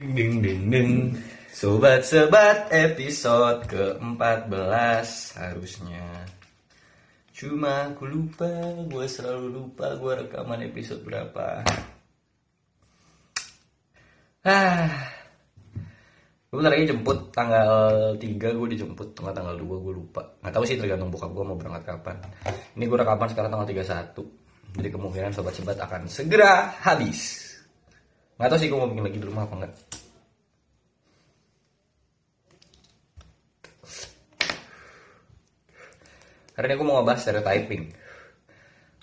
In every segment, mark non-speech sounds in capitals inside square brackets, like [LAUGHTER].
Ding ding ding Sobat-sobat episode ke-14 harusnya. Cuma aku lupa, gue selalu lupa gue rekaman episode berapa. Ah. Gue bentar lagi jemput tanggal 3 gue dijemput tengah tanggal 2 gue lupa. Gak tahu sih tergantung bokap gue mau berangkat kapan. Ini gue rekaman sekarang tanggal 31 Jadi kemungkinan sobat-sobat akan segera habis Gak tau sih gue mau bikin lagi di rumah apa enggak Hari ini aku mau ngebahas stereotyping.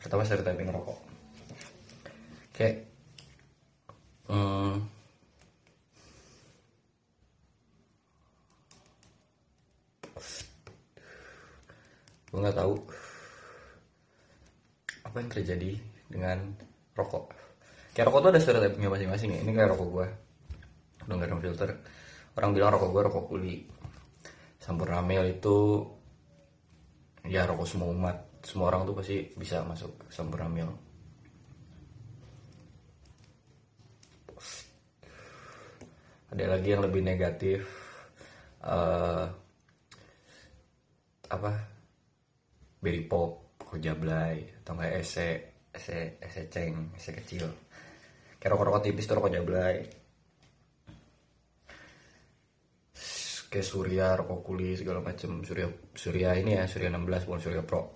Pertama stereotyping rokok. Kayak hmm, Gue gak tahu Apa yang terjadi dengan rokok Kayak rokok tuh ada stereotypingnya masing-masing ya. Ini kayak rokok gue Udah gak ada filter. Orang bilang rokok gue rokok kuli. Sampurna Mil itu ya rokok semua umat. Semua orang tuh pasti bisa masuk ke Sampurna Mil ada lagi yang lebih negatif eh apa? Berry pop kojablay atau enggak ese ese ese ceng ese kecil kayak rokok-rokok tipis tuh rokok jablay kayak Surya, rokok kuli segala macem. Surya Surya ini ya Surya 16 bukan Surya Pro.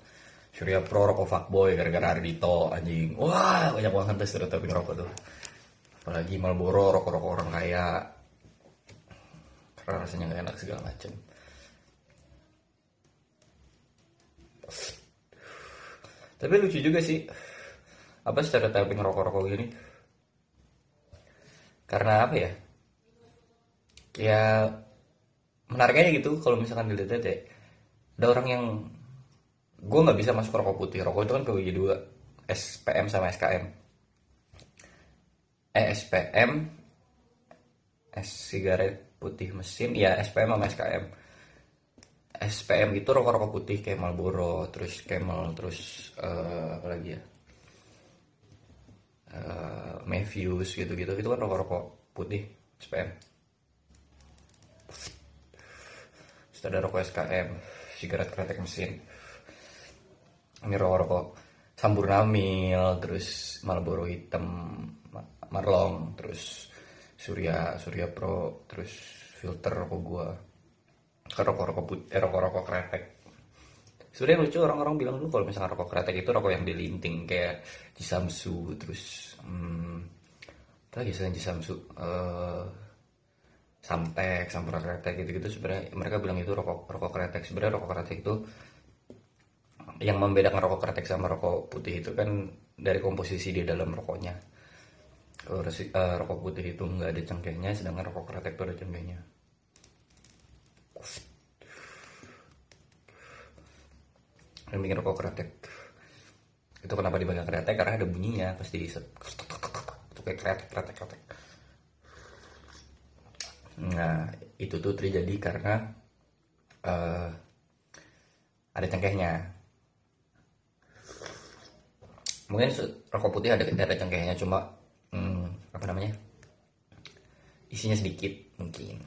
Surya Pro rokok fuckboy gara-gara Ardito anjing. Wah banyak banget tuh stereotiping rokok tuh. Apalagi Marlboro rokok-rokok orang kaya. Karena rasanya gak enak segala macem. Tapi lucu juga sih apa stereotiping rokok-rokok gini karena apa ya? Ya menariknya gitu kalau misalkan dilihat ya ada orang yang gue nggak bisa masuk rokok putih. Rokok itu kan kebagi dua SPM sama SKM eh SPM es sigaret putih mesin ya SPM sama SKM SPM itu rokok-rokok putih kayak Marlboro terus Camel terus uh, apa lagi ya uh, Matthews gitu-gitu itu kan rokok-rokok putih SPM Terus ada rokok SKM, sigaret kretek mesin. Ini rokok-rokok Sampurna Mil, terus Marlboro hitam, Marlong, terus Surya, Surya Pro, terus filter rokok gua. Kan rokok-rokok putih, eh, rokok-rokok kretek. Sebenarnya lucu orang-orang bilang dulu kalau misalnya rokok kretek itu rokok yang dilinting kayak Jisamsu, terus hmm, apa lagi selain Jisamsu? Uh, samtek, sampurna kretek gitu-gitu sebenarnya mereka bilang itu rokok rokok kretek. Sebenarnya rokok kretek itu yang membedakan rokok kretek sama rokok putih itu kan dari komposisi di dalam rokoknya. Kalau uh, rokok putih itu nggak ada cengkehnya sedangkan rokok kretek itu ada cengkehnya yang bikin rokok kretek itu kenapa dipakai kretek karena ada bunyinya pasti itu kayak kretek kretek kretek Nah, itu tuh terjadi karena uh, ada cengkehnya. Mungkin rokok putih ada ada cengkehnya, cuma hmm, apa namanya? Isinya sedikit mungkin.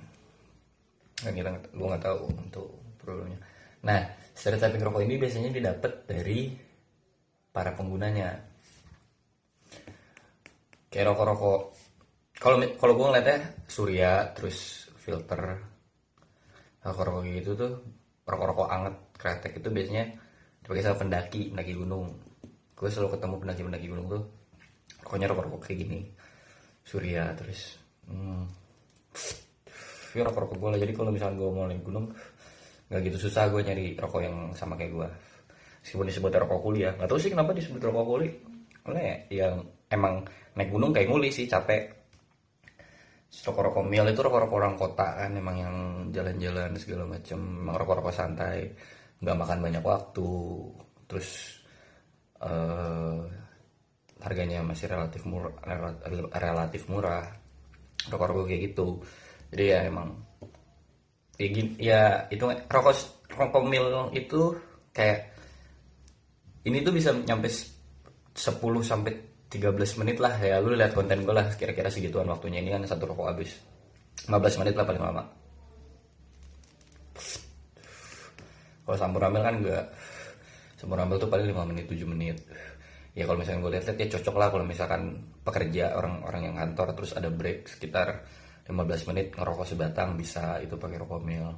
Nah, kita gue nggak tahu untuk problemnya. Nah, stereotyping rokok ini biasanya didapat dari para penggunanya. Kayak rokok-rokok kalau kalau gue ngeliatnya surya terus filter rokok-rokok gitu tuh rokok-rokok anget kretek itu biasanya dipakai sama pendaki pendaki gunung. Gue selalu ketemu pendaki-pendaki gunung tuh rokoknya rokok-rokok kayak gini. Surya terus hmm, ya rokok-rokok gue lah. Jadi kalau misalnya gue mau naik gunung nggak gitu susah gue nyari rokok yang sama kayak gue meskipun disebut rokok kuliah nggak tahu sih kenapa disebut rokok kuli. Oleh yang emang naik gunung kayak nguli sih capek. Rokok-rokok mil itu rokok-rokok orang kota kan emang yang jalan-jalan segala macam emang rokok-rokok santai. Nggak makan banyak waktu. Terus uh, harganya masih relatif murah relatif murah. Rokok-rokok kayak gitu. Jadi ya emang ya, ya itu rokok rokok mil itu kayak ini tuh bisa nyampe 10 sampai 13 menit lah ya lu lihat konten gue lah kira-kira segituan waktunya. Ini kan satu rokok habis. 15 menit lah paling lama. Kalau sampur ambil kan enggak sampur ambil tuh paling 5 menit 7 menit. Ya kalau misalnya gue lihat ya cocok lah kalau misalkan pekerja orang-orang yang kantor terus ada break sekitar 15 menit ngerokok sebatang bisa itu pakai rokok mil.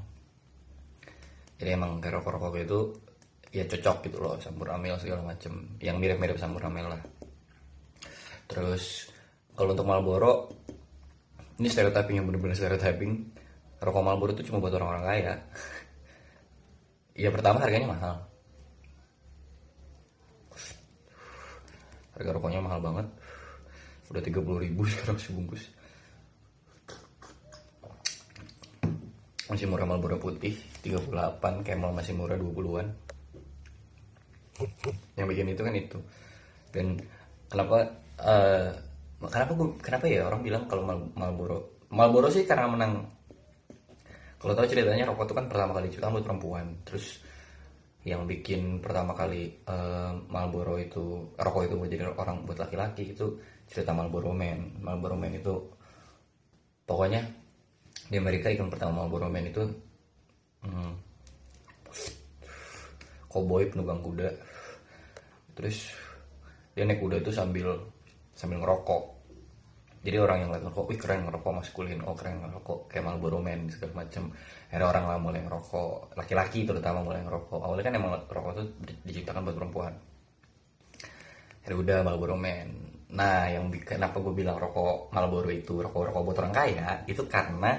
Jadi emang kayak rokok-rokok itu ya cocok gitu loh sampur amil segala macem. Yang mirip-mirip sampur amil lah. Terus kalau untuk Marlboro ini stereotyping yang bener-bener stereotyping. Rokok Marlboro itu cuma buat orang-orang kaya. [LAUGHS] Ya pertama harganya mahal. Harga rokoknya mahal banget. Udah 30 ribu [LAUGHS] sekarang sebungkus masih murah Marlboro putih 38 Camel masih murah 20-an yang bikin itu kan itu. Dan kenapa uh, kenapa gue kenapa ya orang bilang kalau Mal Marlboro Marlboro sih karena menang. Kalau tahu ceritanya rokok itu kan pertama kali ciptaan buat perempuan. Terus yang bikin pertama kali uh, Marlboro itu rokok itu buat jadi orang buat laki-laki itu cerita Marlboro Man. Marlboro Man itu pokoknya di Amerika ikon pertama Marlboro Man itu hmm, koboi penunggang kuda. Terus dia naik kuda itu sambil sambil ngerokok. Jadi orang yang lihat ngerokok wih keren ngerokok maskulin. Oh keren ngerokok. Kayak Marlboro Man segala macam ada orang lah mulai ngerokok. Laki-laki terutama mulai ngerokok. Awalnya kan emang rokok itu diciptakan buat perempuan. Ada udah Marlboro Man nah yang kenapa gue bilang rokok Marlboro itu rokok rokok buat orang kaya itu karena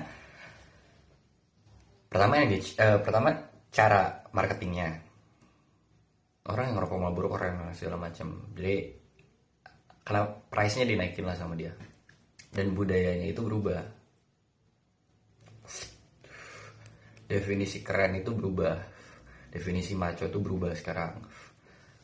pertama yang uh, pertama cara marketingnya. Orang yang ngerokok Marlboro keren segala macam. Jadi karena price nya dinaikin lah sama dia. Dan budayanya itu berubah. Definisi keren itu berubah. Definisi maco itu berubah sekarang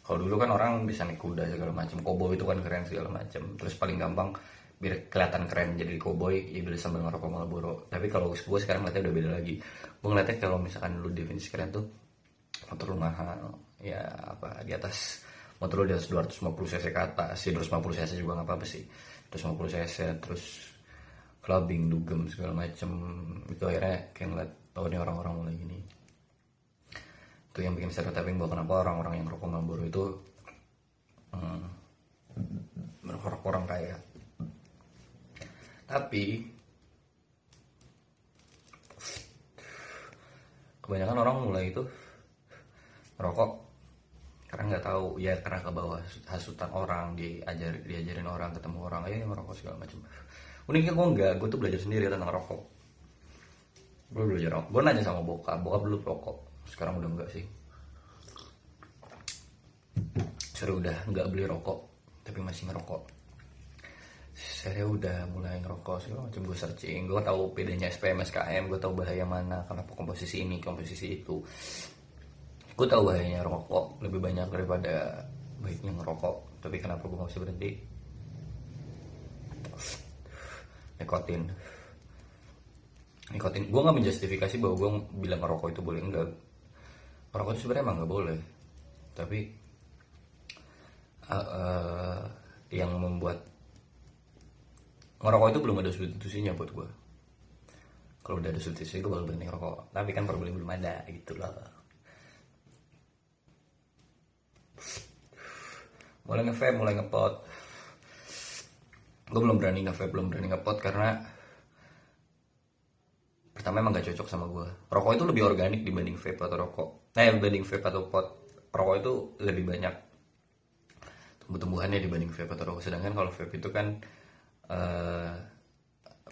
kalau dulu kan orang bisa naik kuda segala macam koboi itu kan keren segala macam terus paling gampang biar kelihatan keren jadi koboi ya bisa sambil ngerokok Marlboro. Tapi kalau gue sekarang ngeliatnya udah beda lagi. Gue ngeliatnya kalau misalkan lu definisi keren tuh motor lu mahal. Ya apa di atas motor lu di atas 250 cc ke atas. Ya 250 cc juga nggak apa-apa sih. 250 cc terus clubbing dugem segala macem. Itu akhirnya kayak ngeliat tau nih orang-orang mulai gini itu yang bikin stereotyping bahwa kenapa orang-orang yang rokok Marlboro itu hmm, orang kaya. Tapi kebanyakan orang mulai itu rokok karena nggak tahu. Ya karena ke bawah hasutan orang diajar diajarin orang ketemu orang ya merokok segala macam. Uniknya gue enggak gue tuh belajar sendiri tentang rokok. Gue belajar rokok. Gue nanya sama bokap bokap dulu rokok sekarang udah enggak sih. Saya udah nggak beli rokok tapi masih ngerokok. Saya udah mulai ngerokok segala macam. Gue searching gue tahu bedanya SPM SKM gue tahu bahaya mana kenapa komposisi ini komposisi itu. Gue tahu bahayanya rokok lebih banyak daripada baiknya ngerokok. Tapi kenapa gue bisa berhenti? Nikotin. Nikotin. Gue nggak menjustifikasi bahwa gue bilang ngerokok itu boleh enggak ngerokok itu sebenarnya emang nggak boleh. Tapi uh, uh, yang membuat ngerokok itu belum ada substitusinya buat gue kalau udah ada substitusi gue bakal berhenti ngerokok. Tapi kan problem belum ada gitu loh. Mulai nge mulai ngepot. Gue belum berani nge belum berani ngepot karena pertama emang gak cocok sama gue rokok itu lebih organik dibanding vape atau rokok nah yang dibanding vape atau pot rokok itu lebih banyak tumbuh-tumbuhannya dibanding vape atau rokok sedangkan kalau vape itu kan uh,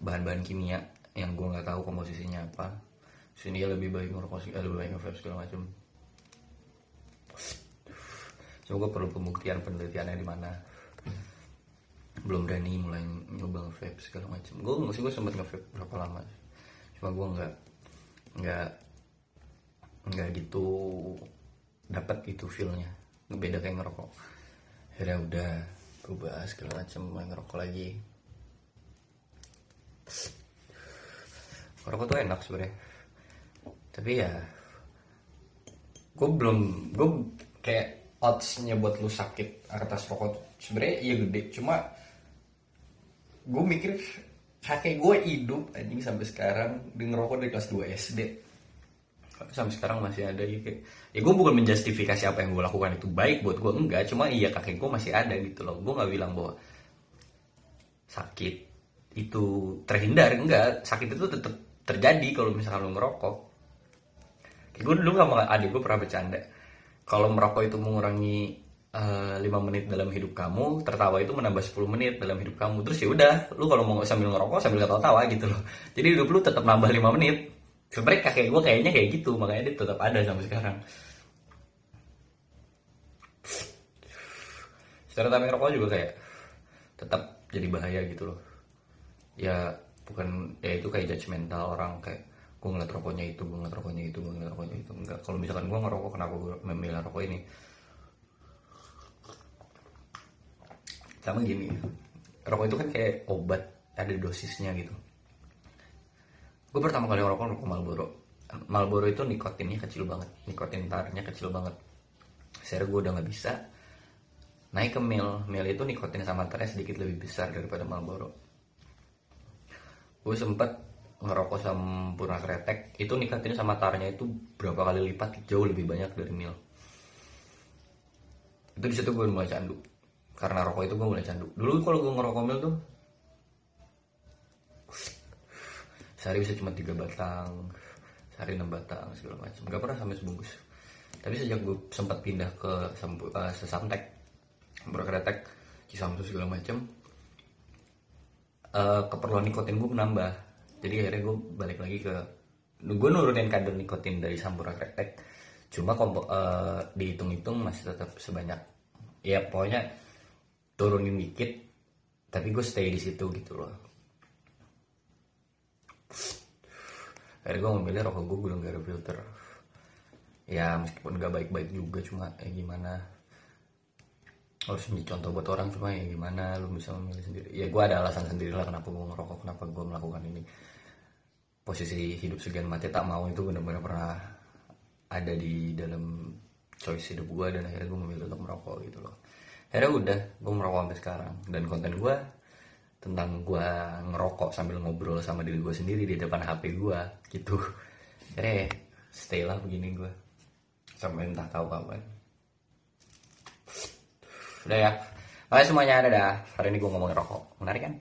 bahan-bahan kimia yang gue nggak tahu komposisinya apa sini lebih baik ngerokok lebih baik vape segala macam Semoga perlu pembuktian penelitiannya di mana. Belum berani mulai nyoba nge-vape segala macam. Gue nggak sih gue sempat nge-vape berapa lama. Cuma gue nggak nggak nggak gitu dapat itu feelnya. Beda kayak ngerokok. Akhirnya udah berubah segala macam mulai ngerokok lagi. Ngerokok tuh enak sebenarnya. Tapi ya gue belum gue kayak oddsnya buat lu sakit atas rokok sebenarnya iya gede cuma gue mikir kakek gue hidup anjing sampai sekarang dia ngerokok dari kelas 2 SD sampai sekarang masih ada ya kayak ya gue bukan menjustifikasi apa yang gue lakukan itu baik buat gue enggak cuma iya kakek gue masih ada gitu loh. Gue nggak bilang bahwa sakit itu terhindar enggak. Sakit itu tetap terjadi kalau misalkan lo ngerokok. Kayak gue dulu sama adik gue pernah bercanda. Kalau merokok itu mengurangi uh, eh, 5 menit dalam hidup kamu tertawa itu menambah 10 menit dalam hidup kamu. Terus ya udah lu kalau mau sambil ngerokok sambil ketawa-tawa gitu loh. Jadi hidup lu tetap nambah 5 menit sebenarnya kakek gue kayaknya kayak gitu makanya dia tetap ada sampai sekarang. Secara tapi ngerokok juga kayak tetap jadi bahaya gitu loh. Ya bukan ya itu kayak judgmental orang kayak gue ngeliat rokoknya itu gue ngeliat rokoknya itu gue ngeliat rokoknya itu. Enggak kalau misalkan gue ngerokok kenapa gue memilih rokok ini? Sama gini rokok itu kan kayak obat ada dosisnya gitu gue pertama kali ngerokok rokok Marlboro. Marlboro itu nikotinnya kecil banget. Nikotin tarnya kecil banget. Saya gue udah nggak bisa naik ke mil. Mil itu nikotin sama tarnya sedikit lebih besar daripada Marlboro. Gue sempet ngerokok sampurna kretek. Itu nikotin sama tarnya itu berapa kali lipat jauh lebih banyak dari mil. Itu di situ gue mulai candu. Karena rokok itu gue mulai candu. Dulu kalau gue ngerokok mil tuh sehari bisa cuma tiga batang sehari enam batang segala macam. Nggak pernah sampai sebungkus. Tapi sejak gue sempat pindah ke uh, sesamtek berkretek cisamsu segala macam uh, keperluan nikotin gue menambah. Jadi akhirnya gue balik lagi ke gue nurunin kadar nikotin dari sampurna kretek cuma kompo, uh, dihitung-hitung masih tetap sebanyak. Ya pokoknya turunin dikit tapi gue stay di situ gitu loh akhirnya gue memilih rokok gue gulung gak ada filter. Ya meskipun gak baik-baik juga cuma ya gimana? Harus menjadi contoh buat orang cuma ya gimana? Lu bisa memilih sendiri. Ya gue ada alasan sendiri lah kenapa gue ngerokok kenapa gue melakukan ini. Posisi hidup sekian mati tak mau itu benar-benar pernah ada di dalam choice hidup gue dan akhirnya gue memilih untuk merokok gitu loh. Akhirnya udah gue merokok sampai sekarang. Dan konten gue tentang gue ngerokok sambil ngobrol sama diri gue sendiri di depan HP gue gitu. Akhirnya stay lah begini gue sampai entah tahu kapan. Udah ya. Makasih semuanya ada dah hari ini gue ngomongin rokok. Menarik kan